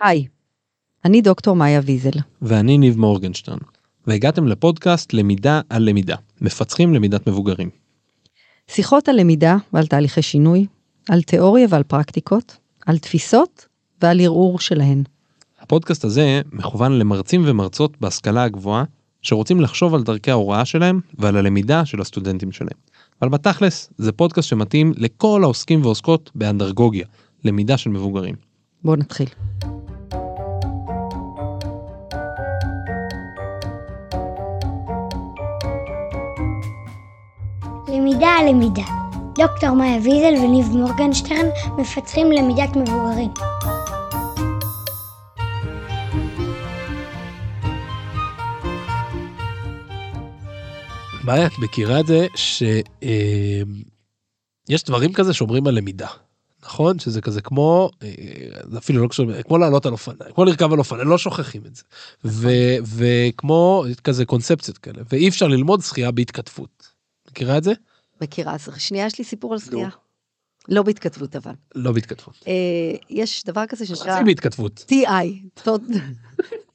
היי, אני דוקטור מאיה ויזל. ואני ניב מורגנשטרן, והגעתם לפודקאסט למידה על למידה, מפצחים למידת מבוגרים. שיחות על למידה ועל תהליכי שינוי, על תיאוריה ועל פרקטיקות, על תפיסות ועל ערעור שלהן. הפודקאסט הזה מכוון למרצים ומרצות בהשכלה הגבוהה, שרוצים לחשוב על דרכי ההוראה שלהם ועל הלמידה של הסטודנטים שלהם. אבל בתכלס, זה פודקאסט שמתאים לכל העוסקים ועוסקות באנדרגוגיה, למידה של מבוגרים. בואו נתחיל. למידה על למידה. דוקטור מאיה ויזל וניב מורגנשטרן מפתחים למידת מבוגרים. מאיה, את מכירה את זה שיש דברים כזה שאומרים על למידה, נכון? שזה כזה כמו, אה, אפילו לא קשור, כמו לעלות על אופניים, כמו לרכב על אופניים, לא שוכחים את זה. ו- וכמו כזה קונספציות כאלה, ואי אפשר ללמוד שחייה בהתכתבות. מכירה את זה? מכירה, אז שנייה יש לי סיפור על שחייה. לא בהתכתבות אבל. לא בהתכתבות. אה, יש דבר כזה שנקרא חצי בהתכתבות. TI,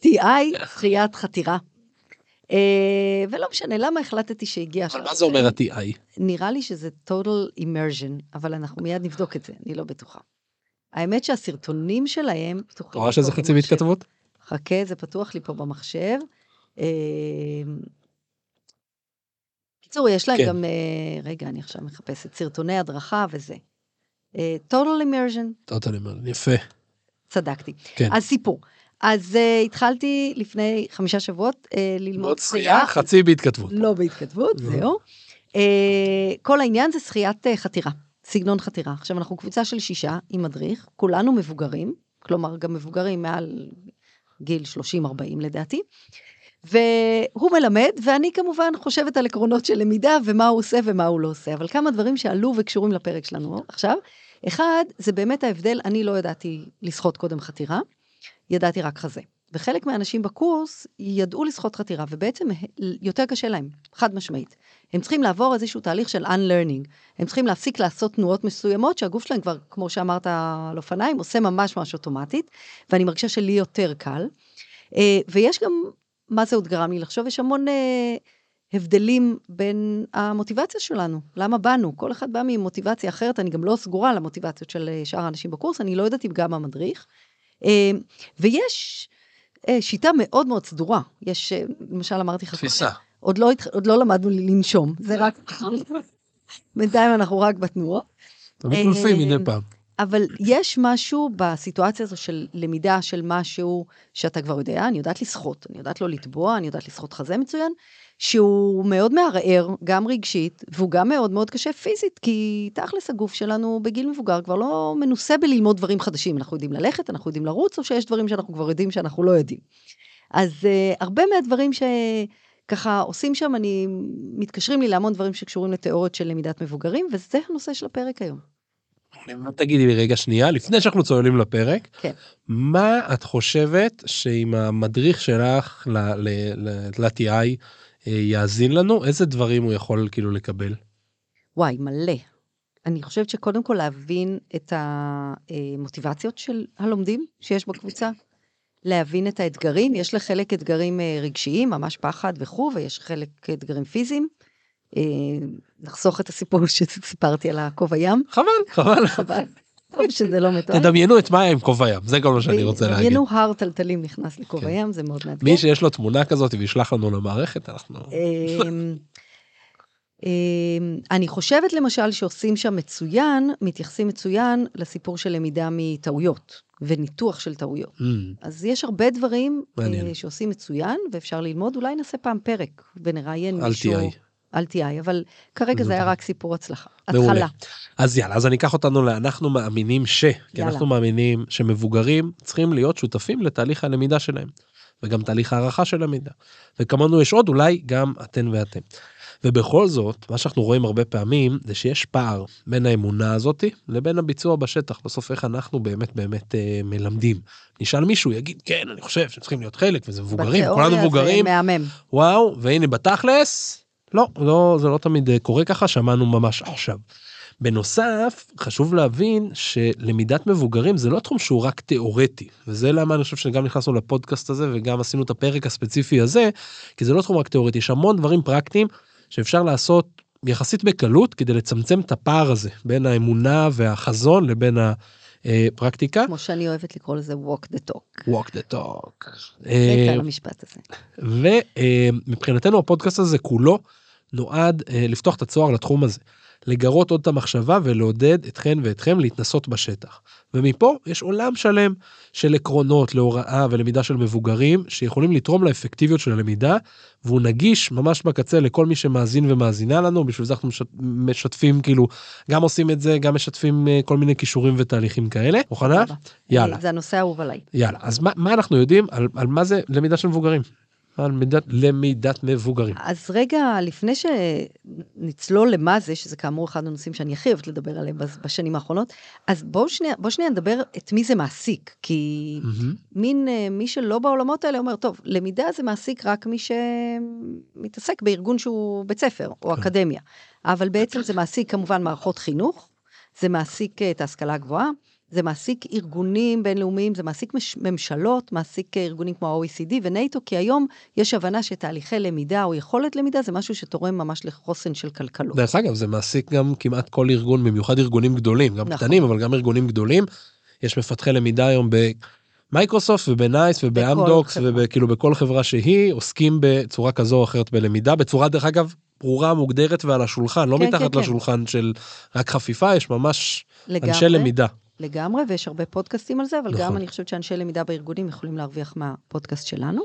TI, שחיית חתירה. אה, ולא משנה, למה החלטתי שהגיע אבל מה זה אומר ה-TI? נראה לי שזה total immersion, אבל אנחנו מיד נבדוק את זה, אני לא בטוחה. האמת שהסרטונים שלהם פתוחים. אתה רואה שזה חצי. בהתכתבות? חכה, זה פתוח לי פה במחשב. אה, קיצור, יש להם כן. גם, אה, רגע, אני עכשיו מחפשת סרטוני הדרכה וזה. אה, total immersion, טוטלי מרלין, יפה. צדקתי. כן. אז סיפור. אז uh, התחלתי לפני חמישה שבועות uh, ללמוד שחייה. חצי בהתכתבות. לא בהתכתבות. זהו. Uh, כל העניין זה שחיית uh, חתירה, סגנון חתירה. עכשיו, אנחנו קבוצה של שישה עם מדריך, כולנו מבוגרים, כלומר, גם מבוגרים מעל גיל 30-40 לדעתי. והוא מלמד, ואני כמובן חושבת על עקרונות של למידה ומה הוא עושה ומה הוא לא עושה. אבל כמה דברים שעלו וקשורים לפרק שלנו עכשיו. אחד, זה באמת ההבדל, אני לא ידעתי לשחות קודם חתירה, ידעתי רק חזה. וחלק מהאנשים בקורס ידעו לשחות חתירה, ובעצם יותר קשה להם, חד משמעית. הם צריכים לעבור איזשהו תהליך של unlearning. הם צריכים להפסיק לעשות תנועות מסוימות, שהגוף שלהם כבר, כמו שאמרת על אופניים, עושה ממש ממש אוטומטית, ואני מרגישה שלי יותר קל. אה, ויש גם, מה זה עוד גרם לי לחשוב? יש המון אה, הבדלים בין המוטיבציה שלנו. למה באנו? כל אחד בא ממוטיבציה אחרת, אני גם לא סגורה על המוטיבציות של אה, שאר האנשים בקורס, אני לא יודעת אם גם המדריך. אה, ויש אה, שיטה מאוד מאוד סדורה. יש, אה, למשל אמרתי לך, תפיסה. עוד לא, עוד לא למדנו לנשום, זה רק... בינתיים אנחנו רק בתנועות. תמיד מולפים אה, מדי פעם. אבל יש משהו בסיטואציה הזו של למידה של משהו שאתה כבר יודע, אני יודעת לשחות, אני יודעת לא לטבוע, אני יודעת לשחות חזה מצוין, שהוא מאוד מערער, גם רגשית, והוא גם מאוד מאוד קשה פיזית, כי תכלס הגוף שלנו בגיל מבוגר כבר לא מנוסה בללמוד דברים חדשים. אנחנו יודעים ללכת, אנחנו יודעים לרוץ, או שיש דברים שאנחנו כבר יודעים שאנחנו לא יודעים. אז uh, הרבה מהדברים שככה עושים שם, אני, מתקשרים לי להמון דברים שקשורים לתיאוריות של למידת מבוגרים, וזה הנושא של הפרק היום. תגידי לי רגע שנייה, לפני שאנחנו צוללים לפרק, כן. מה את חושבת שאם המדריך שלך ל-TI אה, יאזין לנו, איזה דברים הוא יכול כאילו לקבל? וואי, מלא. אני חושבת שקודם כל להבין את המוטיבציות של הלומדים שיש בקבוצה, להבין את האתגרים, יש לחלק אתגרים אה, רגשיים, ממש פחד וכו', ויש חלק אתגרים פיזיים. אה, נחסוך את הסיפור שסיפרתי על הכובע ים, חבל, חבל. חבל. טוב שזה לא מתואר. תדמיינו את מאיה עם כובע ים, זה כל מה שאני רוצה להגיד. דמיינו הר טלטלים נכנס לכובע כן. ים, זה מאוד מאתגר. מי שיש לו תמונה כזאת וישלח לנו למערכת, אנחנו... אמ, אמ, אני חושבת למשל שעושים שם מצוין, מתייחסים מצוין לסיפור של למידה מטעויות וניתוח של טעויות. Mm, אז יש הרבה דברים מעניין. אה, שעושים מצוין ואפשר ללמוד, אולי נעשה פעם פרק ונראיין מישהו. תהיה. אל תהיה, אבל כרגע זה היה רק סיפור הצלחה. התחלה. אז יאללה, אז אני אקח אותנו לאנחנו מאמינים ש... כי. אנחנו מאמינים שמבוגרים צריכים להיות שותפים לתהליך הלמידה שלהם, וגם תהליך הערכה של המידע. וכמונו יש עוד, אולי גם אתן ואתם. ובכל זאת, מה שאנחנו רואים הרבה פעמים, זה שיש פער בין האמונה הזאתי לבין הביצוע בשטח. בסוף איך אנחנו באמת באמת אה, מלמדים. נשאל מישהו, יגיד, כן, אני חושב שהם צריכים להיות חלק, וזה מבוגרים, כולנו בתיאוריה מבוגרים, זה מהמם. וואו, והנה בתכלס, לא, לא, זה לא תמיד אה, קורה ככה, שמענו ממש עכשיו. בנוסף, חשוב להבין שלמידת מבוגרים זה לא תחום שהוא רק תיאורטי, וזה למה אני חושב שגם נכנסנו לפודקאסט הזה וגם עשינו את הפרק הספציפי הזה, כי זה לא תחום רק תיאורטי, יש המון דברים פרקטיים שאפשר לעשות יחסית בקלות כדי לצמצם את הפער הזה בין האמונה והחזון לבין הפרקטיקה. כמו שאני אוהבת לקרוא לזה walk the talk. walk the talk. אה, הזה. ומבחינתנו הפודקאסט הזה כולו נועד אה, לפתוח את הצוהר לתחום הזה. לגרות עוד את המחשבה ולעודד אתכן ואתכם להתנסות בשטח. ומפה יש עולם שלם של עקרונות להוראה ולמידה של מבוגרים שיכולים לתרום לאפקטיביות של הלמידה והוא נגיש ממש בקצה לכל מי שמאזין ומאזינה לנו בשביל זה אנחנו משת- משתפים כאילו גם עושים את זה גם משתפים אה, כל מיני כישורים ותהליכים כאלה. מוכנה? יאללה. זה הנושא האהוב עליי. יאללה אז מה, מה אנחנו יודעים על, על מה זה למידה של מבוגרים? על למידת, למידת מבוגרים. אז רגע, לפני שנצלול למה זה, שזה כאמור אחד הנושאים שאני הכי אוהבת לדבר עליהם בשנים האחרונות, אז בואו שנייה, בוא שנייה נדבר את מי זה מעסיק, כי מהמם. מין אה, מי שלא בעולמות האלה אומר, טוב, למידה זה מעסיק רק מי שמתעסק בארגון שהוא בית ספר או כן. אקדמיה, אבל בעצם זה מעסיק כמובן מערכות חינוך, זה מעסיק אה, את ההשכלה הגבוהה, זה מעסיק ארגונים בינלאומיים, זה מעסיק מש, ממשלות, מעסיק ארגונים כמו ה-OECD ונאט"ו, כי היום יש הבנה שתהליכי למידה או יכולת למידה זה משהו שתורם ממש לחוסן של כלכלות. דרך אגב זה מעסיק גם כמעט כל ארגון במיוחד ארגונים גדולים גם נכון. קטנים אבל גם ארגונים גדולים. יש מפתחי למידה היום במייקרוסופט ובנייס ובאמדוקס. וכאילו בכל חברה שהיא עוסקים בצורה כזו או אחרת בלמידה בצורה דרך אגב ברורה מוגדרת ועל השולחן לא כן, מתחת כן, כן. לשולחן של רק חפיפה יש ממש לגמרי, אנשי למידה. לגמרי, ויש הרבה פודקאסטים על זה, אבל נכון. גם אני חושבת שאנשי למידה בארגונים יכולים להרוויח מהפודקאסט שלנו.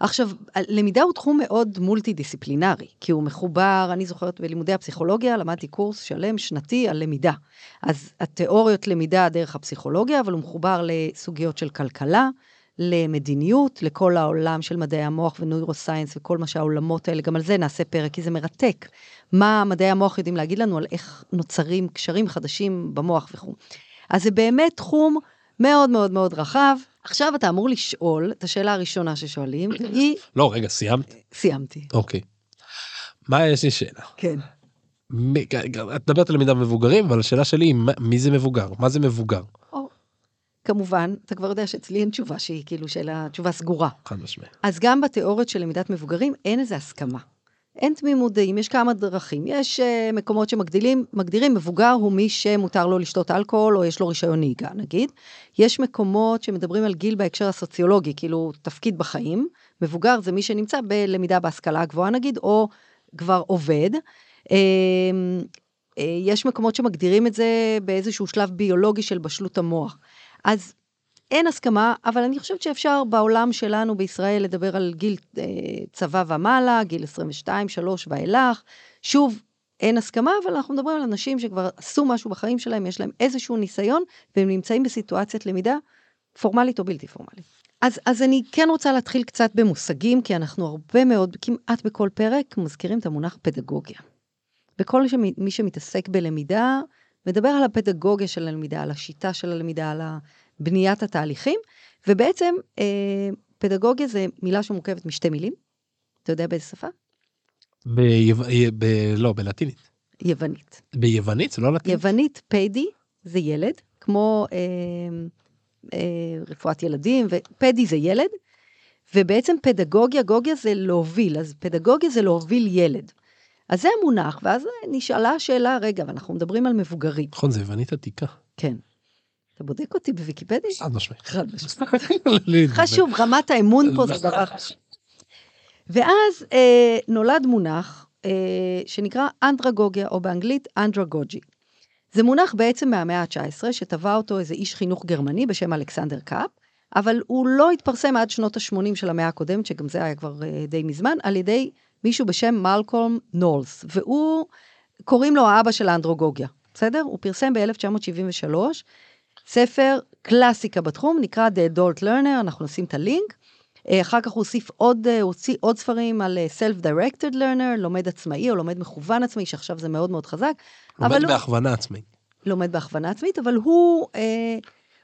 עכשיו, למידה הוא תחום מאוד מולטי דיסציפלינרי, כי הוא מחובר, אני זוכרת בלימודי הפסיכולוגיה, למדתי קורס שלם שנתי על למידה. אז התיאוריות למידה דרך הפסיכולוגיה, אבל הוא מחובר לסוגיות של כלכלה, למדיניות, לכל העולם של מדעי המוח ונוירוסיינס וכל מה שהעולמות האלה, גם על זה נעשה פרק, כי זה מרתק. מה מדעי המוח יודעים להגיד לנו על איך נוצרים קשרים חדשים במוח וכו'. אז זה באמת תחום מאוד מאוד מאוד רחב. עכשיו אתה אמור לשאול, את השאלה הראשונה ששואלים, היא, לא רגע סיימת סיימתי, אוקיי. מה יש לי שאלה. כן. מי- את מדברת על למידה מבוגרים אבל השאלה שלי היא מי זה מבוגר מה זה מבוגר או, כמובן, אתה כבר יודע שאצלי אין תשובה שהיא כאילו שאלה, תשובה סגורה. חד משמעית. אז גם בתיאוריות של למידת מבוגרים אין איזה הסכמה. אין תמימות דעים, יש כמה דרכים. יש uh, מקומות שמגדילים, מגדירים מבוגר הוא מי שמותר לו לשתות אלכוהול או יש לו רישיון נהיגה, נגיד. יש מקומות שמדברים על גיל בהקשר הסוציולוגי, כאילו תפקיד בחיים. מבוגר זה מי שנמצא בלמידה בהשכלה הגבוהה, נגיד, או כבר עובד. אה, אה, יש מקומות שמגדירים את זה באיזשהו שלב ביולוגי של בשלות המוח. אז אין הסכמה, אבל אני חושבת שאפשר בעולם שלנו בישראל לדבר על גיל אה, צבא ומעלה, גיל 22, 3 ואילך. שוב, אין הסכמה, אבל אנחנו מדברים על אנשים שכבר עשו משהו בחיים שלהם, יש להם איזשהו ניסיון, והם נמצאים בסיטואציית למידה פורמלית או בלתי פורמלית. אז, אז אני כן רוצה להתחיל קצת במושגים, כי אנחנו הרבה מאוד, כמעט בכל פרק, מזכירים את המונח פדגוגיה. וכל שמי, מי שמתעסק בלמידה, מדבר על הפדגוגיה של הלמידה, על השיטה של הלמידה, על בניית התהליכים, ובעצם אה, פדגוגיה זה מילה שמורכבת משתי מילים. אתה יודע באיזה שפה? ביו... ב... לא בלטינית. יוונית. ביוונית זה לא לטינית? יוונית פדי זה ילד, כמו אה, אה, רפואת ילדים, ופדי זה ילד, ובעצם פדגוגיה, גוגיה זה להוביל, אז פדגוגיה זה להוביל ילד. אז זה המונח, ואז נשאלה השאלה, רגע, ואנחנו מדברים על מבוגרים. נכון זה יוונית עתיקה. כן. אתה בודק אותי בוויקיפדיה? חד משמעית. חד משמעית. חשוב, רמת האמון פה זה דבר חשוב. ואז אה, נולד מונח אה, שנקרא אנדרגוגיה, או באנגלית אנדרגוג'י. זה מונח בעצם מהמאה ה-19, שטבע אותו איזה איש חינוך גרמני בשם אלכסנדר קאפ, אבל הוא לא התפרסם עד שנות ה-80 של המאה הקודמת, שגם זה היה כבר אה, די מזמן, על ידי מישהו בשם מלקולם נולס, והוא, קוראים לו האבא של האנדרוגוגיה, בסדר? הוא פרסם ב-1973 ספר קלאסיקה בתחום, נקרא The Adult Learner, אנחנו נשים את הלינק. אה, אחר כך הוא הוסיף עוד, אה, הוציא עוד ספרים על אה, Self-Directed Learner, לומד עצמאי או לומד מכוון עצמאי, שעכשיו זה מאוד מאוד חזק. לומד אבל הוא- בהכוונה עצמית. לומד בהכוונה עצמית, אבל הוא, אה,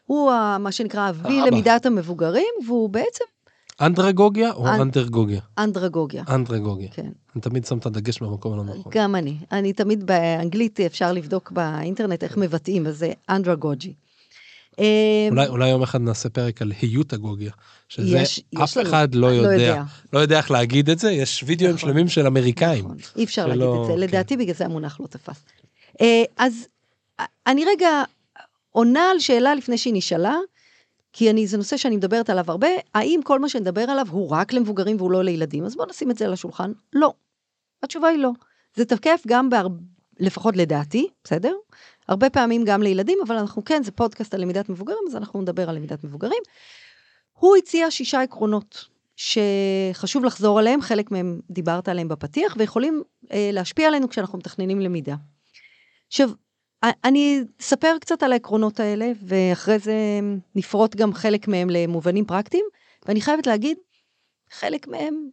הוא ה, מה שנקרא אבי. למידת המבוגרים, והוא בעצם אנדרגוגיה או אנ- אנדרגוגיה? אנדרגוגיה. אנדרגוגיה. כן. אני תמיד שם את הדגש במקום הלא נכון. גם אני. אני תמיד באנגלית אפשר לבדוק באינטרנט איך מבטאים, אז זה אנדרגוג'י. אה, אולי, אולי יום אחד נעשה פרק על היוטגוגיה, שזה יש- יש אף לנו. אחד לא לא יודע, יודע. לא יודע איך להגיד את זה, יש וידאוים נכון. שלמים של אמריקאים. נכון, אי אפשר שלא- להגיד את זה, כן. לדעתי בגלל זה המונח לא תפס. אה, אז אה, אני רגע עונה על שאלה לפני שהיא נשאלה, כי אני, זה נושא שאני מדברת עליו הרבה, האם כל מה שנדבר עליו הוא רק למבוגרים והוא לא לילדים? אז בואו נשים את זה על השולחן. לא. התשובה היא לא. זה תקף גם, בהר... לפחות לדעתי, בסדר? הרבה פעמים גם לילדים, אבל אנחנו כן, זה פודקאסט על למידת מבוגרים, אז אנחנו נדבר על למידת מבוגרים. הוא הציע שישה עקרונות שחשוב לחזור עליהם, חלק מהם דיברת עליהם בפתיח, ויכולים אה, להשפיע עלינו כשאנחנו מתכננים למידה. עכשיו, אני אספר קצת על העקרונות האלה, ואחרי זה נפרוט גם חלק מהם למובנים פרקטיים, ואני חייבת להגיד, חלק מהם,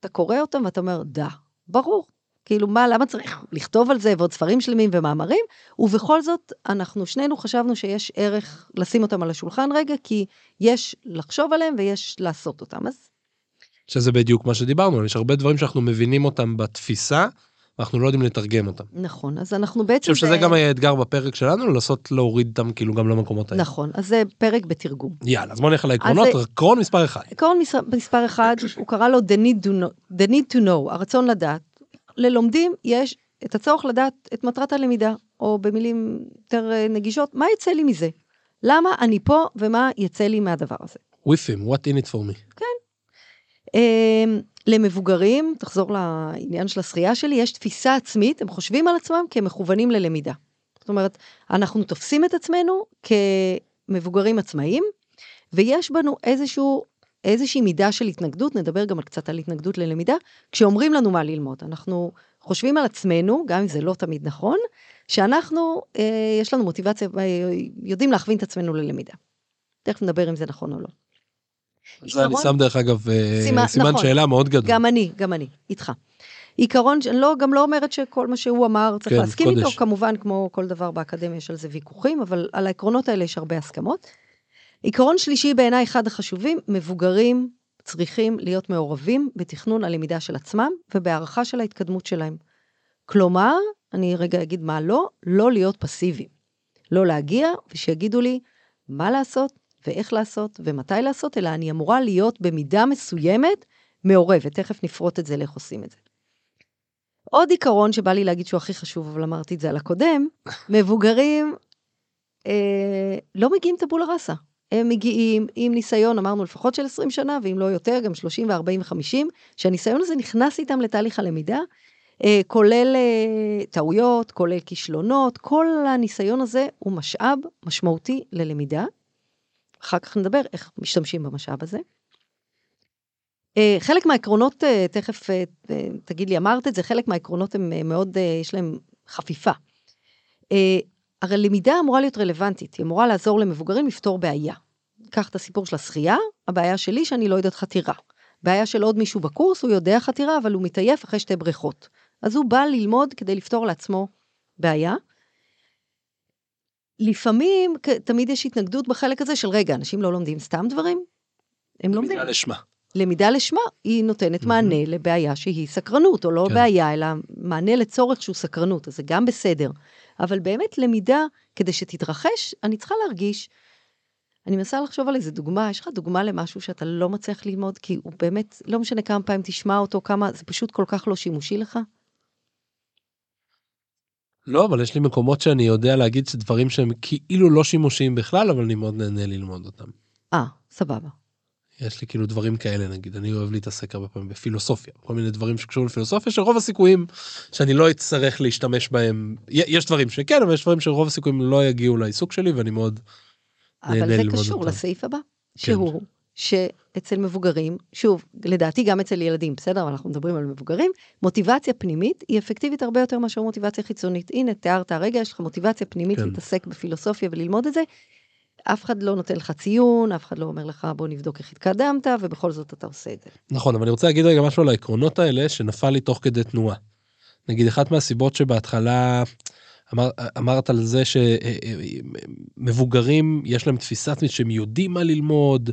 אתה קורא אותם ואתה אומר, דה, ברור. כאילו, מה, למה צריך לכתוב על זה ועוד ספרים שלמים ומאמרים? ובכל זאת, אנחנו שנינו חשבנו שיש ערך לשים אותם על השולחן רגע, כי יש לחשוב עליהם ויש לעשות אותם. אז שזה בדיוק מה שדיברנו, יש הרבה דברים שאנחנו מבינים אותם בתפיסה, ואנחנו לא יודעים לתרגם אותם. נכון, אז אנחנו אני בעצם... חושב שזה גם היה אתגר בפרק שלנו, לנסות להוריד אותם כאילו גם למקומות האלה. נכון, אז זה פרק בתרגום. יאללה, אז בוא נלך על העקרונות, עקרון מספר אחד. עקרון מס- מספר אחד, הוא קרא לו the need, to know, the need to know, הרצון לדעת. ללומדים יש את הצורך לדעת את מטרת הלמידה, או במילים יותר אה, נגישות, מה יצא לי מזה? למה אני פה ומה יצא לי מהדבר הזה? with him, what in it for me. אה, למבוגרים, תחזור לעניין של השחייה שלי, יש תפיסה עצמית, הם חושבים על עצמם כמכוונים ללמידה. זאת אומרת, אנחנו תופסים את עצמנו כמבוגרים עצמאיים, ויש בנו איזשהו, איזושהי מידה של התנגדות, נדבר גם קצת על התנגדות ללמידה, כשאומרים לנו מה ללמוד. אנחנו חושבים על עצמנו, גם אם זה לא תמיד נכון, שאנחנו, אה, יש לנו מוטיבציה, אה, יודעים להכווין את עצמנו ללמידה. תכף נדבר אם זה נכון או לא. זה אני שם דרך אגב אה, סימן- סימן נכון. שאלה מאוד גדול. גם אני, גם אני, איתך. עיקרון, שאני לא, גם לא אומרת שכל מה שהוא אמר צריך כן, להסכים קודש. איתו, כמובן, כמו כל דבר באקדמיה יש על זה ויכוחים, אבל על העקרונות האלה יש הרבה הסכמות. עיקרון שלישי בעיניי, אחד החשובים, מבוגרים צריכים להיות מעורבים בתכנון הלמידה של עצמם ובהערכה של ההתקדמות שלהם. כלומר, אני רגע אגיד מה לא, לא להיות פסיביים. לא להגיע ושיגידו לי מה לעשות ואיך לעשות ומתי לעשות, אלא אני אמורה להיות במידה מסוימת מעורבת. תכף נפרוט את זה לאיך עושים את זה. עוד עיקרון שבא לי להגיד שהוא הכי חשוב, אבל אמרתי את זה על הקודם, מבוגרים אה, לא מגיעים טבולה ראסה. הם מגיעים עם ניסיון, אמרנו לפחות של 20 שנה, ואם לא יותר, גם 30 ו-40 ו-50, שהניסיון הזה נכנס איתם לתהליך הלמידה, אה, כולל אה, טעויות, כולל כישלונות, כל הניסיון הזה הוא משאב משמעותי ללמידה. אחר כך נדבר איך משתמשים במשאב הזה. אה, חלק מהעקרונות, תכף תגיד לי, אמרת את זה, חלק מהעקרונות הם מאוד, יש להם חפיפה. הרי למידה אמורה להיות רלוונטית, היא אמורה לעזור למבוגרים לפתור בעיה. קח את הסיפור של השחייה, הבעיה שלי שאני לא יודעת חתירה. בעיה של עוד מישהו בקורס, הוא יודע חתירה, אבל הוא מתעייף אחרי שתי בריכות. אז הוא בא ללמוד כדי לפתור לעצמו בעיה. לפעמים, תמיד יש התנגדות בחלק הזה של רגע, אנשים לא לומדים סתם דברים? הם לומדים. מילה לשמה. למידה לשמה, היא נותנת מענה לבעיה שהיא סקרנות, או לא כן. בעיה, אלא מענה לצורך שהוא סקרנות, אז זה גם בסדר. אבל באמת למידה, כדי שתתרחש, אני צריכה להרגיש, אני מנסה לחשוב על איזה דוגמה, יש לך דוגמה למשהו שאתה לא מצליח ללמוד, כי הוא באמת, לא משנה כמה פעמים תשמע אותו, כמה, זה פשוט כל כך לא שימושי לך? לא, אבל יש לי מקומות שאני יודע להגיד שדברים שהם כאילו לא שימושיים בכלל, אבל אני מאוד נהנה ללמוד אותם. אה, סבבה. יש לי כאילו דברים כאלה נגיד, אני אוהב להתעסק הרבה פעמים בפילוסופיה, כל מיני דברים שקשורים לפילוסופיה, שרוב הסיכויים שאני לא אצטרך להשתמש בהם, יש דברים שכן, אבל יש דברים שרוב הסיכויים לא יגיעו לעיסוק שלי, ואני מאוד נהנה אבל זה ללמוד קשור אותם. לסעיף הבא, כן. שהוא שאצל מבוגרים, שוב, לדעתי גם אצל ילדים, בסדר, אנחנו מדברים על מבוגרים, מוטיבציה פנימית היא אפקטיבית הרבה יותר מאשר מוטיבציה חיצונית. הנה, תיארת הרגע, יש לך מוטיבציה פנימית כן. להתעסק בפילוסופיה וללמוד את זה. אף אחד לא נותן לך ציון, אף אחד לא אומר לך בוא נבדוק איך התקדמת, ובכל זאת אתה עושה את זה. נכון, אבל אני רוצה להגיד רגע משהו על העקרונות האלה שנפל לי תוך כדי תנועה. נגיד, אחת מהסיבות שבהתחלה אמר, אמרת על זה שמבוגרים יש להם תפיסה עצמית שהם יודעים מה ללמוד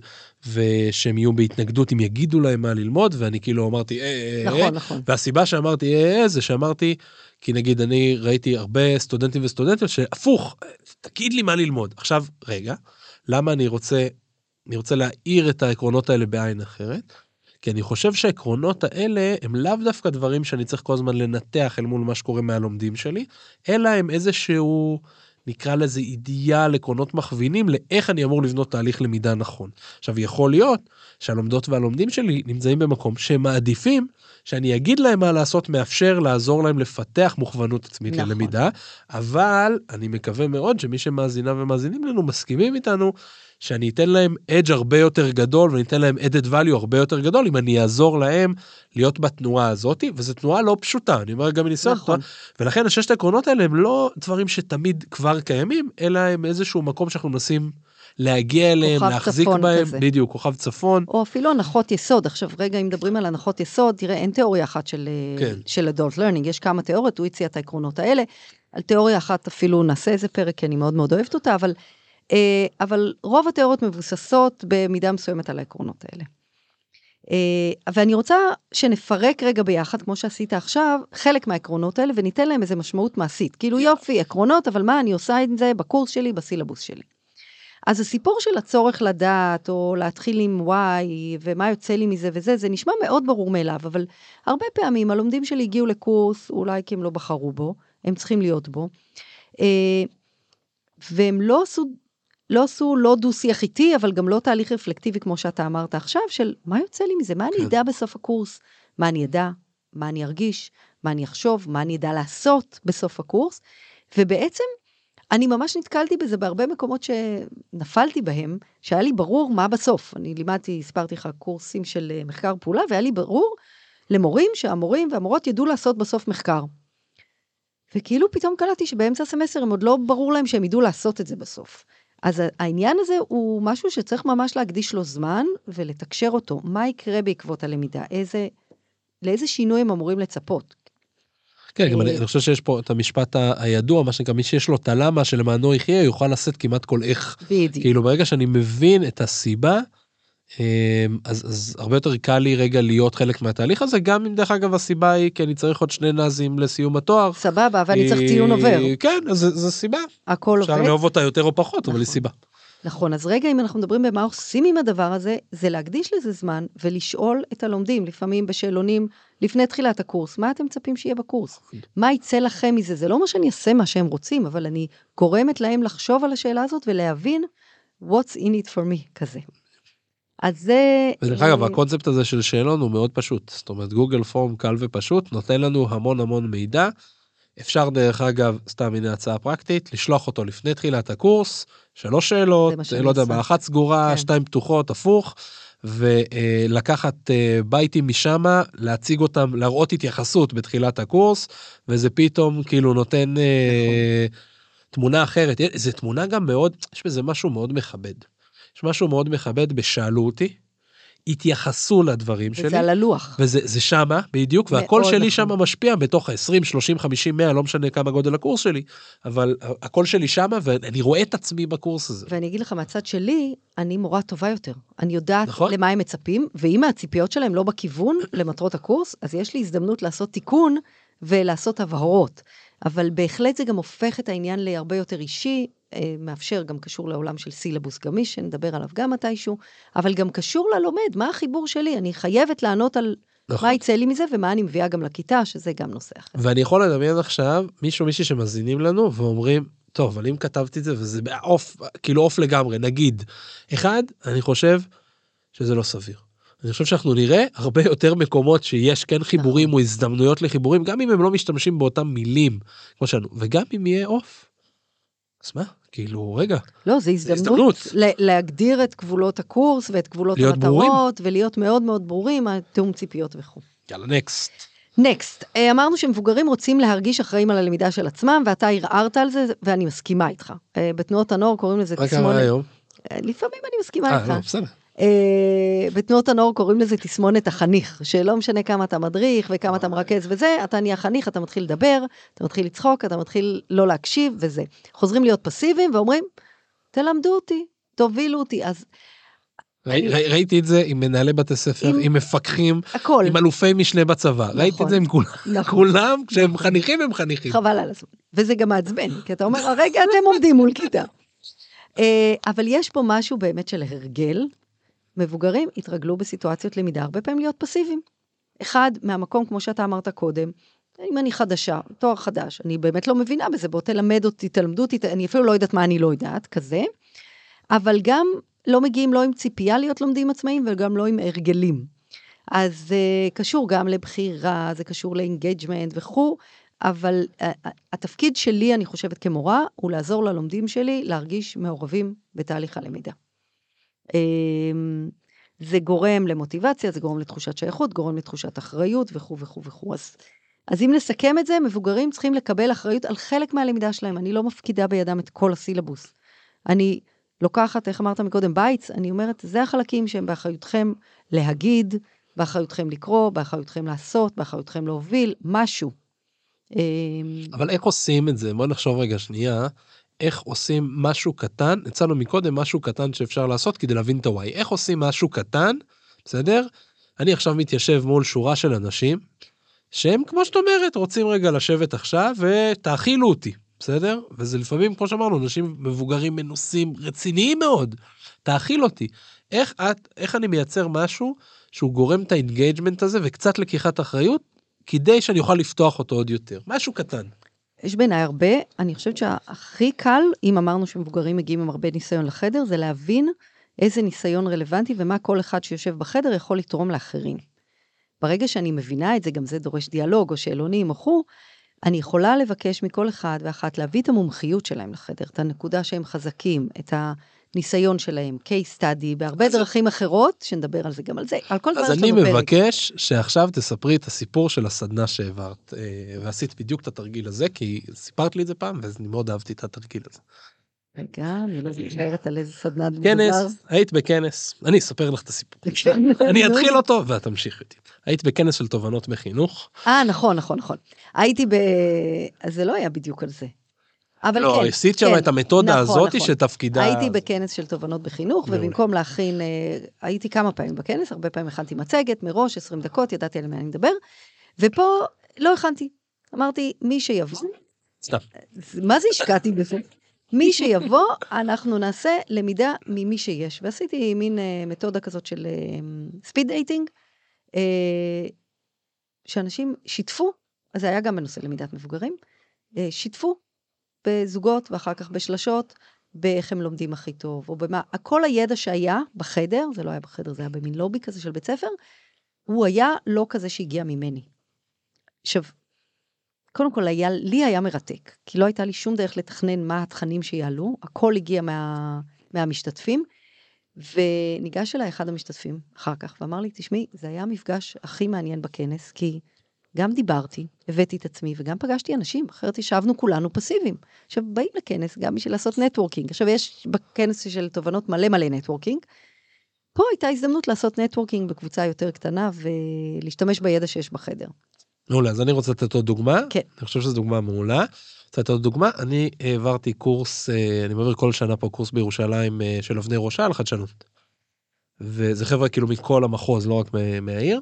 ושהם יהיו בהתנגדות אם יגידו להם מה ללמוד ואני כאילו אמרתי אה, אה, אה, נכון, נכון. והסיבה שאמרתי אה, אה, זה שאמרתי כי נגיד אני ראיתי הרבה סטודנטים וסטודנטיות שהפוך תגיד לי מה ללמוד עכשיו רגע למה אני רוצה אני רוצה להאיר את העקרונות האלה בעין אחרת. כי אני חושב שהעקרונות האלה הם לאו דווקא דברים שאני צריך כל הזמן לנתח אל מול מה שקורה מהלומדים שלי, אלא הם איזשהו, נקרא לזה אידיאל, עקרונות מכווינים לאיך אני אמור לבנות תהליך למידה נכון. עכשיו יכול להיות שהלומדות והלומדים שלי נמצאים במקום שהם מעדיפים שאני אגיד להם מה לעשות מאפשר לעזור להם לפתח מוכוונות עצמית נכון. ללמידה, אבל אני מקווה מאוד שמי שמאזינה ומאזינים לנו מסכימים איתנו שאני אתן להם אדג' הרבה יותר גדול ואני אתן להם added value הרבה יותר גדול אם אני אעזור להם להיות בתנועה הזאתי וזו תנועה לא פשוטה אני אומר גם מניסיון נכון. תנועה, ולכן הששת העקרונות האלה הם לא דברים שתמיד כבר קיימים אלא הם איזשהו מקום שאנחנו מנסים להגיע אליהם להחזיק בהם כזה. בדיוק כוכב צפון או אפילו הנחות יסוד. עכשיו, רגע, אם מדברים על הנחות יסוד, תראה, אין תיאוריה אחת של, כן. כן. של adult learning, יש כמה תיאוריות, הוא הציע את העקרונות האלה. על תיאוריה אחת אפילו נעשה איזה פרק, כי אני מאוד מאוד אוהבת אותה, אבל, אה, אבל רוב התיאוריות מבוססות במידה מסוימת על העקרונות האלה. אה, ואני רוצה שנפרק רגע ביחד, כמו שעשית עכשיו, חלק מהעקרונות האלה, וניתן להם איזה משמעות מעשית. כאילו יופי, עקרונות, אבל מה אני עושה עם זה בקורס שלי, בסילבוס שלי. אז הסיפור של הצורך לדעת, או להתחיל עם וואי, ומה יוצא לי מזה וזה, זה נשמע מאוד ברור מאליו, אבל הרבה פעמים הלומדים שלי הגיעו לקורס, אולי כי הם לא בחרו בו, הם צריכים להיות בו, אה, והם לא עשו, לא עשו לא דו-שיח איתי, אבל גם לא תהליך רפלקטיבי, כמו שאתה אמרת עכשיו, של מה יוצא לי מזה, מה אני כן. אדע בסוף הקורס, מה אני אדע, מה אני ארגיש, מה אני אחשוב, מה אני אדע לעשות בסוף הקורס, ובעצם אני ממש נתקלתי בזה בהרבה מקומות שנפלתי בהם, שהיה לי ברור מה בסוף. אני לימדתי, הסברתי לך, קורסים של אה, מחקר פעולה, והיה לי ברור למורים שהמורים והמורות ידעו לעשות בסוף מחקר. וכאילו פתאום קלטתי שבאמצע הסמסטר הם עוד לא ברור להם שהם ידעו לעשות את זה בסוף. אז העניין הזה הוא משהו שצריך ממש להקדיש לו זמן ולתקשר אותו. מה יקרה בעקבות הלמידה? איזה, לאיזה שינוי הם אמורים לצפות? כן, גם אני אני חושב שיש פה את המשפט הידוע, מה שנקרא, מי שיש לו את הלמה שלמענו יחיה, יוכל לשאת כמעט כל איך. בדיוק. כאילו ברגע שאני מבין את הסיבה, אז, אז הרבה יותר קל לי רגע להיות חלק מהתהליך הזה, גם אם דרך אגב הסיבה היא כי אני צריך עוד שני נאזים לסיום התואר. סבבה, ואני צריך אה, ציון עובר. כן, אז זו סיבה. הכל אפשר עובד. לאהוב אותה יותר או פחות, אבל היא נכון. סיבה. נכון, אז רגע, אם אנחנו מדברים במה עושים עם הדבר הזה, זה להקדיש לזה זמן ולשאול את הלומדים, לפעמים בשאלונים לפני תחילת הקורס, מה אתם מצפים שיהיה בקורס? מה יצא לכם מזה? זה לא אומר שאני אעשה מה שהם רוצים, אבל אני גורמת להם לחשוב על השאלה הזאת ולהבין what's in it for me כזה. אז זה... ודרך אגב, אה, הקונספט הזה של שאלון הוא מאוד פשוט. זאת אומרת, גוגל פורם קל ופשוט, נותן לנו המון המון מידע. אפשר דרך אגב, סתם הנה הצעה פרקטית, לשלוח אותו לפני תחילת הקורס, שלוש שאלות, לא יודע. מה, אחת סגורה, כן. שתיים פתוחות, הפוך, ולקחת אה, בייטים משמה, להציג אותם, להראות התייחסות בתחילת הקורס, וזה פתאום כאילו נותן אה, נכון. תמונה אחרת. זו תמונה גם מאוד, יש בזה משהו מאוד מכבד. יש משהו מאוד מכבד בשאלו אותי, התייחסו לדברים שלי. וזה על הלוח. וזה זה שמה בדיוק והקול שלי נכון. שמה משפיע בתוך ה-20 30 50 100 לא משנה כמה גודל הקורס שלי אבל הקול שלי שמה ואני רואה את עצמי בקורס הזה. ואני אגיד לך, מהצד שלי, אני מורה טובה יותר. אני יודעת נכון. למה הם מצפים, ואם הציפיות שלהם לא בכיוון למטרות הקורס, אז יש לי הזדמנות לעשות תיקון ולעשות הבהרות. אבל בהחלט זה גם הופך את העניין להרבה יותר אישי, מאפשר, גם קשור לעולם של סילבוס גמיש, שנדבר עליו גם מתישהו, אבל גם קשור ללומד, מה החיבור שלי? אני חייבת לענות על נכון. מה יצא לי מזה ומה אני מביאה גם לכיתה, שזה גם נושא אחר. ואני יכול לדמיין עכשיו מישהו מישהי שמאזינים לנו ואומרים טוב אבל אם כתבתי את זה וזה עוף כאילו עוף לגמרי נגיד אחד אני חושב שזה לא סביר. אני חושב שאנחנו נראה הרבה יותר מקומות שיש כן חיבורים או הזדמנויות לחיבורים גם אם הם לא משתמשים באותם מילים כמו שלנו וגם אם יהיה עוף. אז מה כאילו רגע לא, זו הזדמנות, הזדמנות. להגדיר את גבולות הקורס ואת גבולות להיות ברורים. המטרות, ולהיות מאוד מאוד ברורים, תיאום ציפיות וכו'. יאללה נקסט. נקסט, אמרנו שמבוגרים רוצים להרגיש אחראים על הלמידה של עצמם, ואתה ערערת על זה, ואני מסכימה איתך. אה, בתנועות הנוער קוראים לזה תסמונת... היום? אה, לפעמים אני מסכימה אה, איתך. לא, בסדר. אה, בתנועות הנוער קוראים לזה תסמונת החניך, שלא משנה כמה אתה מדריך וכמה אתה מרכז וזה, אתה נהיה חניך, אתה מתחיל לדבר, אתה מתחיל לצחוק, אתה מתחיל לא להקשיב וזה. חוזרים להיות פסיביים ואומרים, תלמדו אותי, תובילו אותי, אז ראי- ראי- ראיתי את זה עם מנהלי בתי ספר, עם- עם מפקחים, הכל, עם אלופי משנה בצבא. ראיתי את זה עם כולם. נכון. כולם, כשהם חניכים הם חניכים. חבל על הזמן. וזה גם מעצבן, כי אתה אומר, הרגע אתם עומדים מול כיתה. אה, אבל יש פה משהו באמת של הרגל. מבוגרים התרגלו בסיטואציות למידה הרבה פעמים להיות פסיביים. אחד, מהמקום, כמו שאתה אמרת קודם, אם אני חדשה, תואר חדש, אני באמת לא מבינה בזה, בוא תלמד אותי, תלמדו אותי, אני אפילו לא יודעת מה אני לא יודעת, כזה. אבל גם לא מגיעים לא עם ציפייה להיות לומדים עצמאיים וגם לא עם הרגלים. אז זה קשור גם לבחירה, זה קשור ל engagement וכו', אבל uh, התפקיד שלי, אני חושבת כמורה, הוא לעזור ללומדים שלי להרגיש מעורבים בתהליך הלמידה. Um, זה גורם למוטיבציה, זה גורם לתחושת שייכות, גורם לתחושת אחריות וכו' וכו' וכו'. אז, אז אם נסכם את זה, מבוגרים צריכים לקבל אחריות על חלק מהלמידה שלהם. אני לא מפקידה בידם את כל הסילבוס. אני לוקחת, איך אמרת מקודם, bites, אני אומרת, זה החלקים שהם באחריותכם להגיד, באחריותכם לקרוא, באחריותכם לעשות, באחריותכם להוביל, משהו. אמ, אבל איך עושים את זה? בוא נחשוב רגע שנייה. איך עושים משהו קטן, הצענו מקודם משהו קטן שאפשר לעשות כדי להבין את ה-why. איך עושים משהו קטן, בסדר? אני עכשיו מתיישב מול שורה של אנשים, שהם, כמו שאת אומרת, רוצים רגע לשבת עכשיו ותאכילו אותי, בסדר? וזה לפעמים, כמו שאמרנו, אנשים מבוגרים מנוסים, רציניים מאוד, תאכיל אותי. איך את, איך אני מייצר משהו שהוא גורם את ה engagement הזה וקצת לקיחת אחריות, כדי שאני אוכל לפתוח אותו עוד יותר. משהו קטן. יש בעיניי הרבה, אני חושבת שהכי קל, אם אמרנו שמבוגרים מגיעים עם הרבה ניסיון לחדר, זה להבין איזה ניסיון רלוונטי ומה כל אחד שיושב בחדר יכול לתרום לאחרים. ברגע שאני מבינה את זה, גם זה דורש דיאלוג או שאלונים או חו, אני יכולה לבקש מכל אחד ואחת להביא את המומחיות שלהם לחדר, את הנקודה שהם חזקים, את הניסיון שלהם, case study, בהרבה אז- דרכים אחרות, שנדבר על זה גם על זה, על כל דבר אז יש אני לנו פרק. מבקש שעכשיו תספרי את הסיפור של הסדנה שהעברת, אה, ועשית בדיוק את התרגיל הזה, כי סיפרת לי את זה פעם, ואני מאוד אהבתי את התרגיל הזה. רגע, אני לא זוכרת על איזה סדנת מדובר. כנס, היית בכנס, אני אספר לך את הסיפור. אני אתחיל אותו ואת תמשיך איתי. היית בכנס של תובנות בחינוך. אה, נכון, נכון, נכון. הייתי ב... אז זה לא היה בדיוק על זה. אבל לא, כן. עשית שם כן, את המתודה נכון, הזאת נכון. שתפקידה... הייתי בכנס של תובנות בחינוך, מעולה. ובמקום להכין, אה, הייתי כמה פעמים בכנס, הרבה פעמים הכנתי מצגת מראש, 20 דקות, ידעתי על מה אני מדבר, ופה לא הכנתי. אמרתי, מי שיבוא, סתם. מה זה השקעתי בזה? מי שיבוא, אנחנו נעשה למידה ממי שיש. ועשיתי מין אה, מתודה כזאת של speed dating, אה, שאנשים שיתפו, אז זה היה גם בנושא למידת מבוגרים, אה, שיתפו בזוגות ואחר כך בשלשות, באיך הם לומדים הכי טוב, או במה, כל הידע שהיה בחדר, זה לא היה בחדר, זה היה במין לובי כזה של בית ספר, הוא היה לא כזה שהגיע ממני. עכשיו, קודם כל, היה, לי היה מרתק, כי לא הייתה לי שום דרך לתכנן מה התכנים שיעלו, הכל הגיע מה, מהמשתתפים, וניגש אליי אחד המשתתפים אחר כך ואמר לי, תשמעי, זה היה המפגש הכי מעניין בכנס, כי גם דיברתי, הבאתי את עצמי, וגם פגשתי אנשים, אחרת ישבנו כולנו פסיביים. עכשיו, באים לכנס גם בשביל לעשות networking. עכשיו, יש בכנס של תובנות מלא מלא networking. פה הייתה הזדמנות לעשות networking בקבוצה יותר קטנה ולהשתמש בידע שיש בחדר. מעולה, אז אני רוצה לתת עוד דוגמה. כן. אני חושב שזו דוגמה מעולה. רוצה לתת עוד דוגמה, אני העברתי קורס, אה, אני מעביר כל שנה פה קורס בירושלים אה, של אבני ראשה על חדשנות. וזה חבר'ה כאילו מכל המחוז, לא רק מה- מהעיר.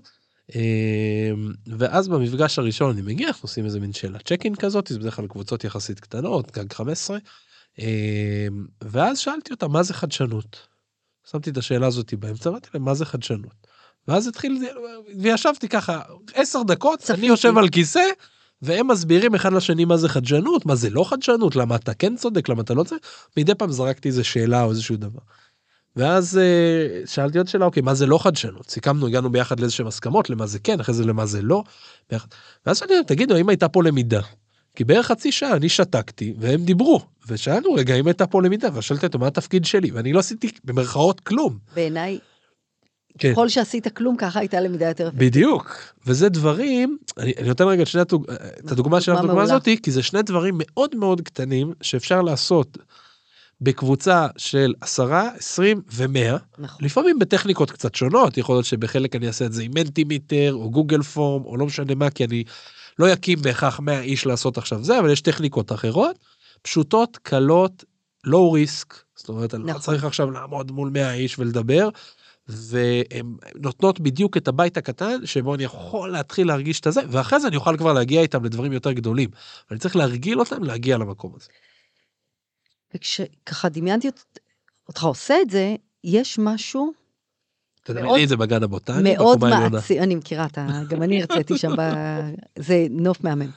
אה, ואז במפגש הראשון אני מגיע, אנחנו עושים איזה מין שאלה צ'ק אין כזאת, זה בדרך כלל קבוצות יחסית קטנות, גג 15. אה, ואז שאלתי אותה, מה זה חדשנות? שמתי את השאלה הזאת באמצע, אמרתי להם, מה זה חדשנות? ואז התחיל, וישבתי ככה עשר דקות, צפיתי. אני יושב על כיסא, והם מסבירים אחד לשני מה זה חדשנות, מה זה לא חדשנות, למה אתה כן צודק, למה אתה לא צודק, מדי פעם זרקתי איזה שאלה או איזשהו דבר. ואז אה, שאלתי עוד שאלה, אוקיי, מה זה לא חדשנות? סיכמנו, הגענו ביחד לאיזשהם הסכמות, למה זה כן, אחרי זה למה זה לא. ואז שאלתי תגידו, האם הייתה פה למידה? כי בערך חצי שעה אני שתקתי, והם דיברו, ושאלנו רגע, האם הייתה פה למידה? ושאלתי אותו, מה התפקיד שלי? ואני לא עשיתי במרכאות כלום. בעיניי, כן. ככל שעשית כלום, ככה הייתה למידה יותר אפקטיבית. בדיוק וזה דברים אני, אני נותן רגע שני את הדוגמה של דוגמה הדוגמה. הזאתי כי זה שני דברים מאוד מאוד קטנים שאפשר לעשות בקבוצה של 10, 20 ו-100, נכון. לפעמים בטכניקות קצת שונות, יכול להיות שבחלק אני אעשה את זה עם מנטימיטר או גוגל פורם או לא משנה מה, כי אני לא אקים בהכרח 100 איש לעשות עכשיו זה, אבל יש טכניקות אחרות, פשוטות, קלות, לואו ריסק, זאת אומרת, אני לא נכון. צריך עכשיו לעמוד מול 100 איש ולדבר, והן נותנות בדיוק את הבית הקטן שבו אני יכול להתחיל להרגיש את הזה, ואחרי זה אני אוכל כבר להגיע איתם לדברים יותר גדולים. אני צריך להרגיל אותם להגיע למקום הזה. וכשככה דמיינתי אות- אותך עושה את זה, יש משהו תדמייני את זה בגן הבוטני, מאוד. מעצים, אני מכירה, גם אני הרציתי שם, ב... זה נוף מהמם.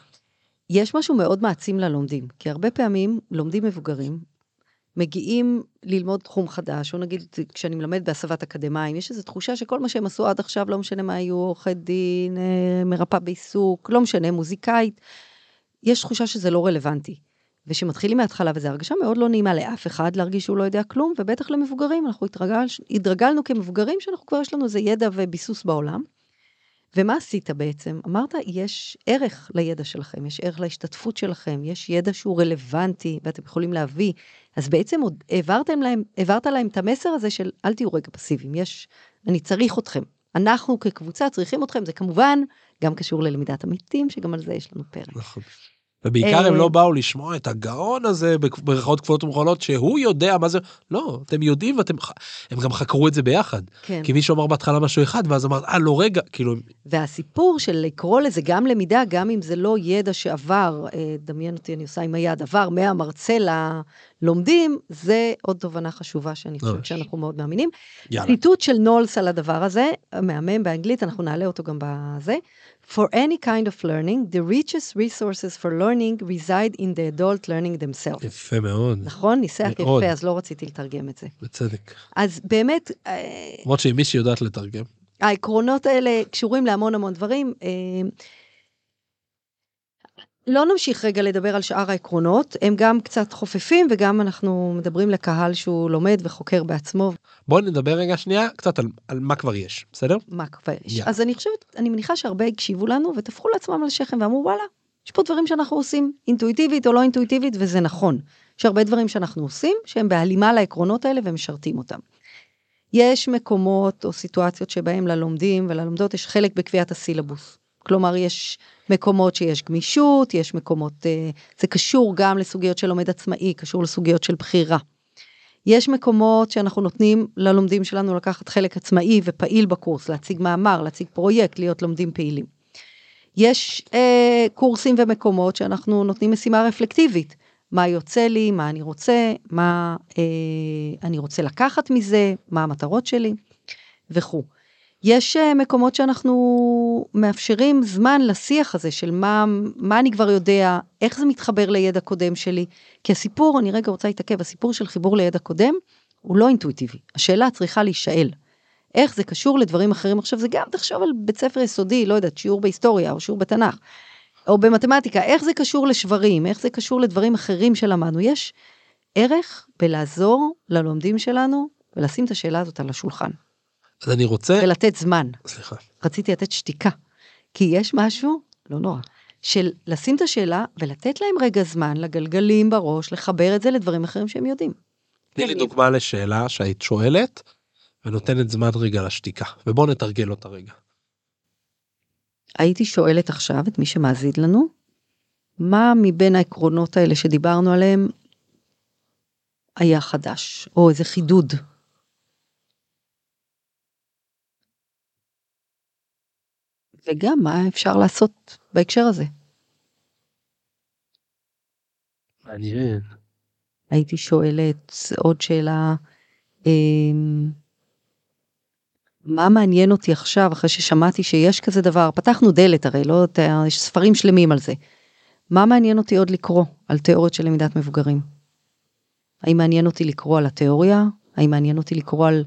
יש משהו מאוד מעצים ללומדים, כי הרבה פעמים לומדים מבוגרים מגיעים ללמוד תחום חדש, או נגיד כשאני מלמד בהסבת אקדמאים, יש איזו תחושה שכל מה שהם עשו עד עכשיו, לא משנה מה היו, עורכי דין, אה, מרפאה בעיסוק, לא משנה, מוזיקאית, יש תחושה שזה לא רלוונטי. ושמתחילים מההתחלה, וזו הרגשה מאוד לא נעימה לאף אחד להרגיש שהוא לא יודע כלום, ובטח למבוגרים, אנחנו התרגל, התרגלנו כמבוגרים שאנחנו כבר יש לנו איזה ידע וביסוס בעולם. ומה עשית בעצם? אמרת, יש ערך לידע שלכם, יש ערך להשתתפות שלכם, יש ידע שהוא רלוונטי ואתם יכולים להביא. אז בעצם עוד העברתם להם, העברת להם את המסר הזה של אל תהיו רגע פסיביים, יש, אני צריך אתכם. אנחנו כקבוצה צריכים אתכם, זה כמובן גם קשור ללמידת עמיתים, שגם על זה יש לנו פרק. נכון. ובעיקר הם אה, לא באו לשמוע את הגאון הזה ברכאות כפולות ומכולות שהוא יודע מה זה לא אתם יודעים ואתם הם גם חקרו את זה ביחד כן. כי מישהו אמר בהתחלה משהו אחד ואז אמר אה לא רגע כאילו והסיפור של לקרוא לזה גם למידה, גם אם זה לא ידע שעבר, אה, דמיין אותי, אני עושה עם היד, עבר מהמרצה ללומדים, זה עוד תובנה חשובה שאני חושבת. שאנחנו מאוד מאמינים. ציטוט של נולס על הדבר הזה, מהמם באנגלית, אנחנו נעלה אותו גם בזה. For any kind of learning, the richest resources for learning reside in the adult learning themselves. יפה מאוד נכון? ניסח. יפה, אז לא רציתי לתרגם את זה. בצדק אז באמת, אה, למרות שאם מישהי יודעת לתרגם העקרונות האלה קשורים להמון המון דברים. לא נמשיך רגע לדבר על שאר העקרונות, הם גם קצת חופפים וגם אנחנו מדברים לקהל שהוא לומד וחוקר בעצמו, בוא נדבר רגע שנייה קצת על, על מה כבר יש בסדר מה כבר יש. יאללה. אז אני חושבת, אני מניחה שהרבה הקשיבו לנו וטפחו לעצמם על השכם ואמרו וואלה, יש פה דברים שאנחנו עושים אינטואיטיבית או לא אינטואיטיבית וזה נכון. יש הרבה דברים שאנחנו עושים שהם בהלימה לעקרונות האלה ומשרתים אותם. יש מקומות או סיטואציות שבהם ללומדים וללומדות יש חלק בקביעת הסילבוס. כלומר, יש מקומות שיש גמישות, יש מקומות, אה, זה קשור גם לסוגיות של לומד עצמאי, קשור לסוגיות של בחירה. יש מקומות שאנחנו נותנים ללומדים שלנו לקחת חלק עצמאי ופעיל בקורס, להציג מאמר, להציג פרויקט, להיות לומדים פעילים. יש אה, קורסים ומקומות שאנחנו נותנים משימה רפלקטיבית. מה יוצא לי, מה אני רוצה, מה אה, אני רוצה לקחת מזה, מה המטרות שלי וכו'. יש אה, מקומות שאנחנו מאפשרים זמן לשיח הזה של מה, מה אני כבר יודע, איך זה מתחבר לידע קודם שלי. כי הסיפור, אני רגע רוצה להתעכב, הסיפור של חיבור לידע קודם הוא לא אינטואיטיבי. השאלה צריכה להישאל. איך זה קשור לדברים אחרים עכשיו, זה גם תחשוב על בית ספר יסודי, לא יודעת, שיעור בהיסטוריה או שיעור בתנ"ך, או במתמטיקה, איך זה קשור לשברים, איך זה קשור לדברים אחרים שלמדנו. יש ערך בלעזור ללומדים שלנו ולשים את השאלה הזאת על השולחן, אז אני רוצה ולתת זמן. סליחה רציתי לתת שתיקה, כי יש משהו, לא נורא, של לשים את השאלה ולתת להם רגע זמן לגלגלים בראש, לחבר את זה לדברים אחרים שהם יודעים. תני לי. דוגמה לשאלה שהיית שואלת ונותנת זמן רגע לשתיקה ובוא נתרגל אותה רגע. הייתי שואלת עכשיו את מי שמאזין לנו, מה מבין העקרונות האלה שדיברנו עליהם היה חדש, או איזה חידוד. וגם מה אפשר לעשות בהקשר הזה. מעניין. הייתי שואלת עוד שאלה, אמ, מה מעניין אותי עכשיו, אחרי ששמעתי שיש כזה דבר, פתחנו דלת הרי, לא, יש ספרים שלמים על זה. מה מעניין אותי עוד לקרוא על תיאוריות של למידת מבוגרים? האם מעניין אותי לקרוא על התיאוריה? האם מעניין אותי לקרוא על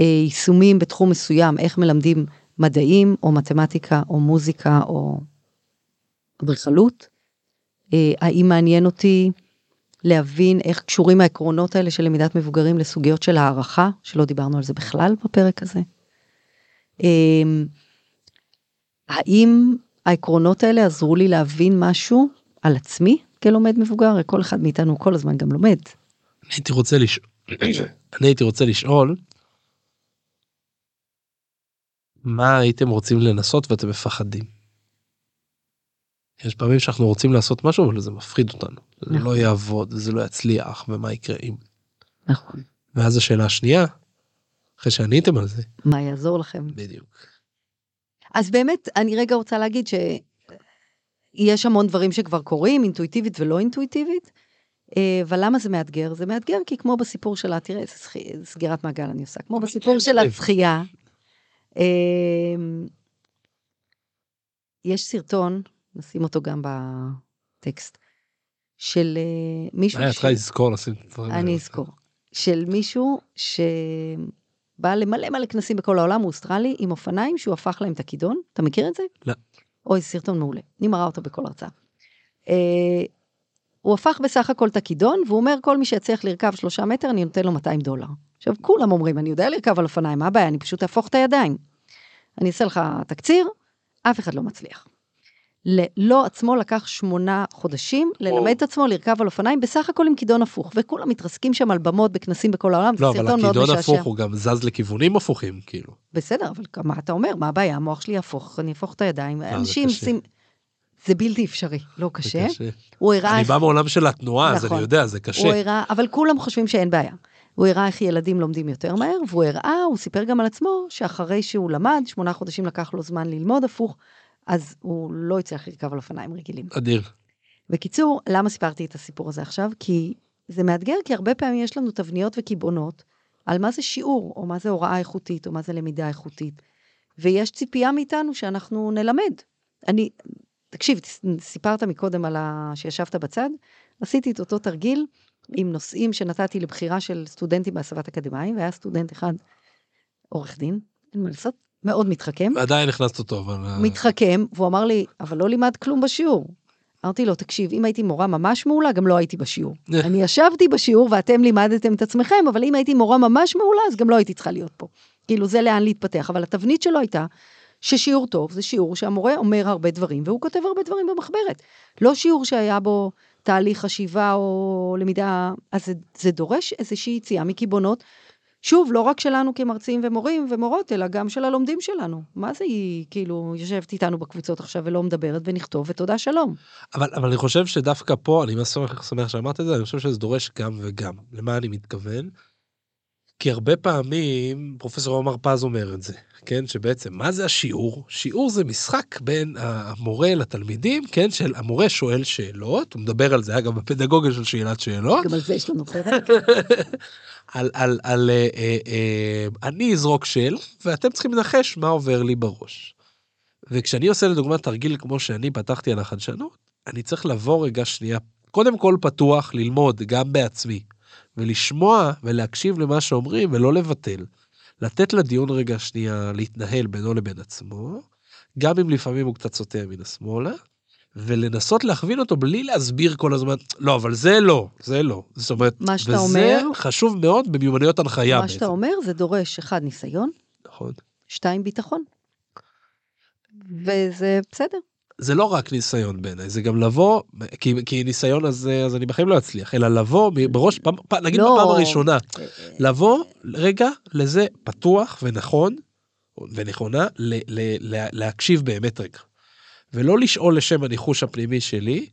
אה, יישומים בתחום מסוים, איך מלמדים מדעים, או מתמטיקה, או מוזיקה, או אדריכלות? אה, האם מעניין אותי להבין איך קשורים העקרונות האלה של למידת מבוגרים לסוגיות של הערכה, שלא דיברנו על זה בכלל בפרק הזה. אמ, האם העקרונות האלה עזרו לי להבין משהו על עצמי כלומד מבוגר? כל אחד מאיתנו כל הזמן גם לומד. הייתי רוצה לשאול, אני הייתי רוצה לשאול, מה הייתם רוצים לנסות ואתם מפחדים? יש פעמים שאנחנו רוצים לעשות משהו אבל זה מפחיד אותנו, זה נכון. לא יעבוד, זה לא יצליח, ומה יקרה אם. נכון. ואז השאלה השנייה, אחרי שעניתם על זה, מה יעזור לכם? בדיוק. אז באמת, אני רגע רוצה להגיד שיש המון דברים שכבר קורים, אינטואיטיבית ולא אינטואיטיבית, אה, אבל למה זה מאתגר? זה מאתגר כי כמו בסיפור שלה, תראה איזה סגירת מעגל אני עושה, כמו בסיפור של הזכייה, אה, יש סרטון, נשים אותו גם בטקסט, של אה, מישהו... אה, את ש- צריכה לזכור לשים את הדברים האלה. אני אזכור. של מישהו שבא למלא מלא כנסים בכל העולם, הוא אוסטרלי, עם אופניים שהוא הפך להם את הכידון. אתה מכיר את זה? לא. אוי, סרטון מעולה. אני מראה אותו בכל הרצאה. אה, הוא הפך בסך הכל את הכידון, והוא אומר, כל מי שיצליח לרכב שלושה מטר, אני נותן לו 200 דולר. עכשיו, כולם אומרים, אני יודע לרכב על אופניים, מה הבעיה? אני פשוט אהפוך את הידיים. אני אעשה לך תקציר, אף אחד לא מצליח. ל- לו עצמו לקח שמונה חודשים ללמד את עצמו לרכב על אופניים, בסך הכל עם כידון הפוך, וכולם מתרסקים שם על במות בכנסים בכל העולם, זה לא, אבל סרטון מאוד הכידון משעשע. הפוך הוא גם זז לכיוונים הפוכים, כאילו. בסדר, אבל מה אתה אומר? מה הבעיה? המוח שלי יהפוך, אני אהפוך את הידיים. זה אנשים. עושים... זה בלתי אפשרי, לא קשה. זה קשה. הוא הראה אני. בא מעולם של התנועה, אז נכון. אני יודע, זה הוא קשה. הראה, אבל כולם חושבים שאין בעיה. הוא הראה איך ילדים לומדים יותר מהר, והוא הראה, הוא סיפר גם על עצמו, שאחרי שהוא למד, שמונה חודשים לקח לו זמן ללמוד הפוך, אז הוא לא הצליח לרכב על אופניים רגילים. אדיר. בקיצור, למה סיפרתי את הסיפור הזה עכשיו? כי זה מאתגר, כי הרבה פעמים יש לנו תבניות וקיבעונות על מה זה שיעור, או מה זה הוראה איכותית, או מה זה למידה איכותית. ויש ציפייה מאיתנו שאנחנו נלמד. אני, תקשיב, סיפרת מקודם על ה... שישבת בצד, עשיתי את אותו תרגיל עם נושאים שנתתי לבחירה של סטודנטים בהסבת אקדמאים, והיה סטודנט אחד, עורך דין, אין מה לעשות, מאוד מתחכם. עדיין הכנסת אותו, אבל... אה, מתחכם, והוא אמר לי, אבל לא לימד כלום בשיעור. אמרתי לו, תקשיב, אם הייתי מורה ממש מעולה, גם לא הייתי בשיעור. אני ישבתי בשיעור ואתם לימדתם את עצמכם, אבל אם הייתי מורה ממש מעולה, אז גם לא הייתי צריכה להיות פה. כאילו, זה לאן להתפתח. אבל התבנית שלו הייתה ששיעור טוב זה שיעור שהמורה אומר הרבה דברים, והוא כותב הרבה דברים במחברת. לא שיעור שהיה בו תהליך חשיבה או למידה, אז זה, זה דורש איזושהי יציאה מקיבעונות. שוב, לא רק שלנו כמרצים ומורים ומורות, אלא גם של הלומדים שלנו. מה זה היא, כאילו, יושבת איתנו בקבוצות עכשיו ולא מדברת ונכתוב ותודה שלום. אבל, אבל אני חושב שדווקא פה, אני שמח, שמח שאמרת את זה, אני חושב שזה דורש גם וגם. למה אני מתכוון? כי הרבה פעמים, פרופסור עומר פז אומר את זה, כן? שבעצם, מה זה השיעור? שיעור זה משחק בין המורה לתלמידים, כן? של המורה שואל שאלות, הוא מדבר על זה, אגב, בפדגוגיה של שאלת שאלות. גם על זה יש לנו פרק. על, על, על, אה, אה, אה, אני אזרוק שאלה, ואתם צריכים לנחש מה עובר לי בראש. וכשאני עושה לדוגמה תרגיל כמו שאני פתחתי על החדשנות, אני צריך לבוא רגע שנייה, קודם כל פתוח, ללמוד גם בעצמי, ולשמוע ולהקשיב למה שאומרים ולא לבטל. לתת לדיון רגע שנייה להתנהל בינו לבין עצמו, גם אם לפעמים הוא קצת סוטה מן השמאלה, ולנסות להכווין אותו בלי להסביר כל הזמן, לא, אבל זה לא, זה לא. זאת אומרת, מה שאתה וזה אומר- חשוב מאוד במיומנויות הנחיה מה בעצם. שאתה אומר זה דורש, אחד, ניסיון, נכון. שתיים, ביטחון. וזה בסדר. זה לא רק ניסיון בעיניי, זה גם לבוא, כי, כי ניסיון אז, אז אני בחיים לא אצליח, אלא לבוא בראש, פעם, פעם, נגיד לא. בפעם הראשונה, לבוא רגע לזה פתוח ונכון ונכונה ל, ל, ל, להקשיב באמת רגע. ולא לשאול לשם הניחוש הפנימי שלי,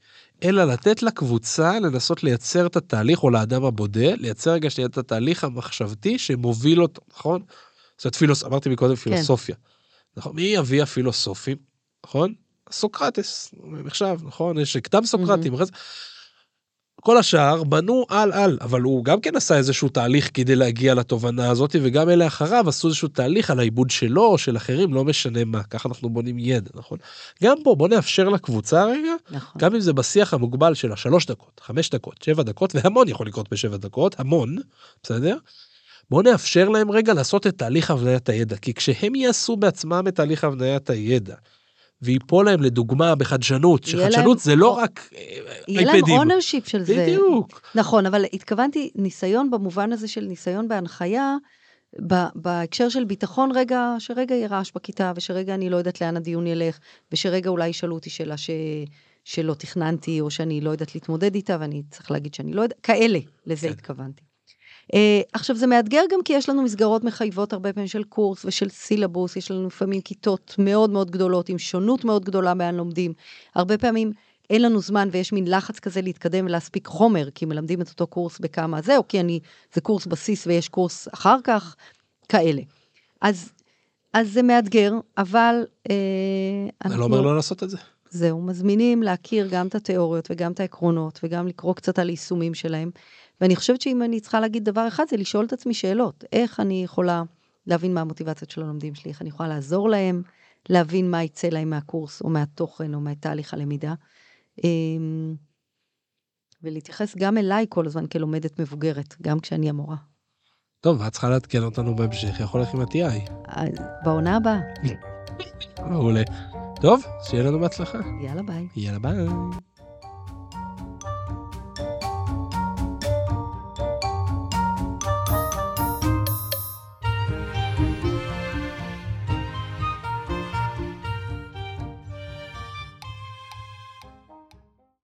אלא לתת לקבוצה לנסות לייצר את התהליך, או לאדם הבודד, לייצר רגע שנייה את התהליך המחשבתי שמוביל אותו, נכון? זאת פילוס... אמרתי מקודם פילוסופיה. נכון? מי אבי הפילוסופים? נכון? סוקרטס, נחשב, נכון? יש כתב סוקרטים. זה- כל השאר בנו על על, אבל הוא גם כן עשה איזשהו תהליך כדי להגיע לתובנה הזאת, וגם אלה אחריו עשו איזשהו תהליך על העיבוד שלו או של אחרים, לא משנה מה, ככה אנחנו בונים ידע, נכון? גם פה בוא נאפשר לקבוצה רגע, נכון. גם אם זה בשיח המוגבל של השלוש דקות, חמש דקות, שבע דקות, והמון יכול לקרות בשבע דקות, המון, בסדר? בוא נאפשר להם רגע לעשות את תהליך הבניית הידע, כי כשהם יעשו בעצמם את תהליך הבניית הידע, ויפול להם לדוגמה בחדשנות, שחדשנות זה לא רק אה, יהיה להם אייפדים. ownership של זה. בדיוק. נכון, אבל התכוונתי ניסיון במובן הזה של ניסיון בהנחיה, בהקשר של ביטחון רגע, שרגע יהיה רעש בכיתה, ושרגע אני לא יודעת לאן הדיון ילך, ושרגע אולי ישאלו אותי שאלה ש... שלא תכננתי, או שאני לא יודעת להתמודד איתה, ואני צריך להגיד שאני לא יודעת, כאלה, לזה כן. התכוונתי. אה, עכשיו, זה מאתגר גם כי יש לנו מסגרות מחייבות הרבה פעמים של קורס ושל סילבוס, יש לנו לפעמים כיתות מאוד מאוד גדולות, עם שונות מאוד גדולה באן לומדים. הרבה פעמים אין לנו זמן ויש מין לחץ כזה להתקדם ולהספיק חומר, כי מלמדים את אותו קורס בכמה זה, או כי אני, זה קורס בסיס ויש קורס אחר כך, כאלה. אז, אז זה מאתגר, אבל אה, אני לא אומר לא לעשות את זה. זהו, מזמינים להכיר גם את התיאוריות וגם את העקרונות, וגם לקרוא קצת על יישומים שלהם. ואני חושבת שאם אני צריכה להגיד דבר אחד, זה לשאול את עצמי שאלות. איך אני יכולה להבין מה המוטיבציות של הלומדים שלי, איך אני יכולה לעזור להם, להבין מה יצא להם מהקורס, או מהתוכן, או מתהליך הלמידה. אמ, ולהתייחס גם אליי כל הזמן כלומדת מבוגרת, גם כשאני המורה. טוב, את צריכה לעדכן אותנו בהמשך, יכול לך עם ה-TI. בעונה הבאה. מעולה. טוב, שיהיה לנו בהצלחה. יאללה ביי. יאללה ביי.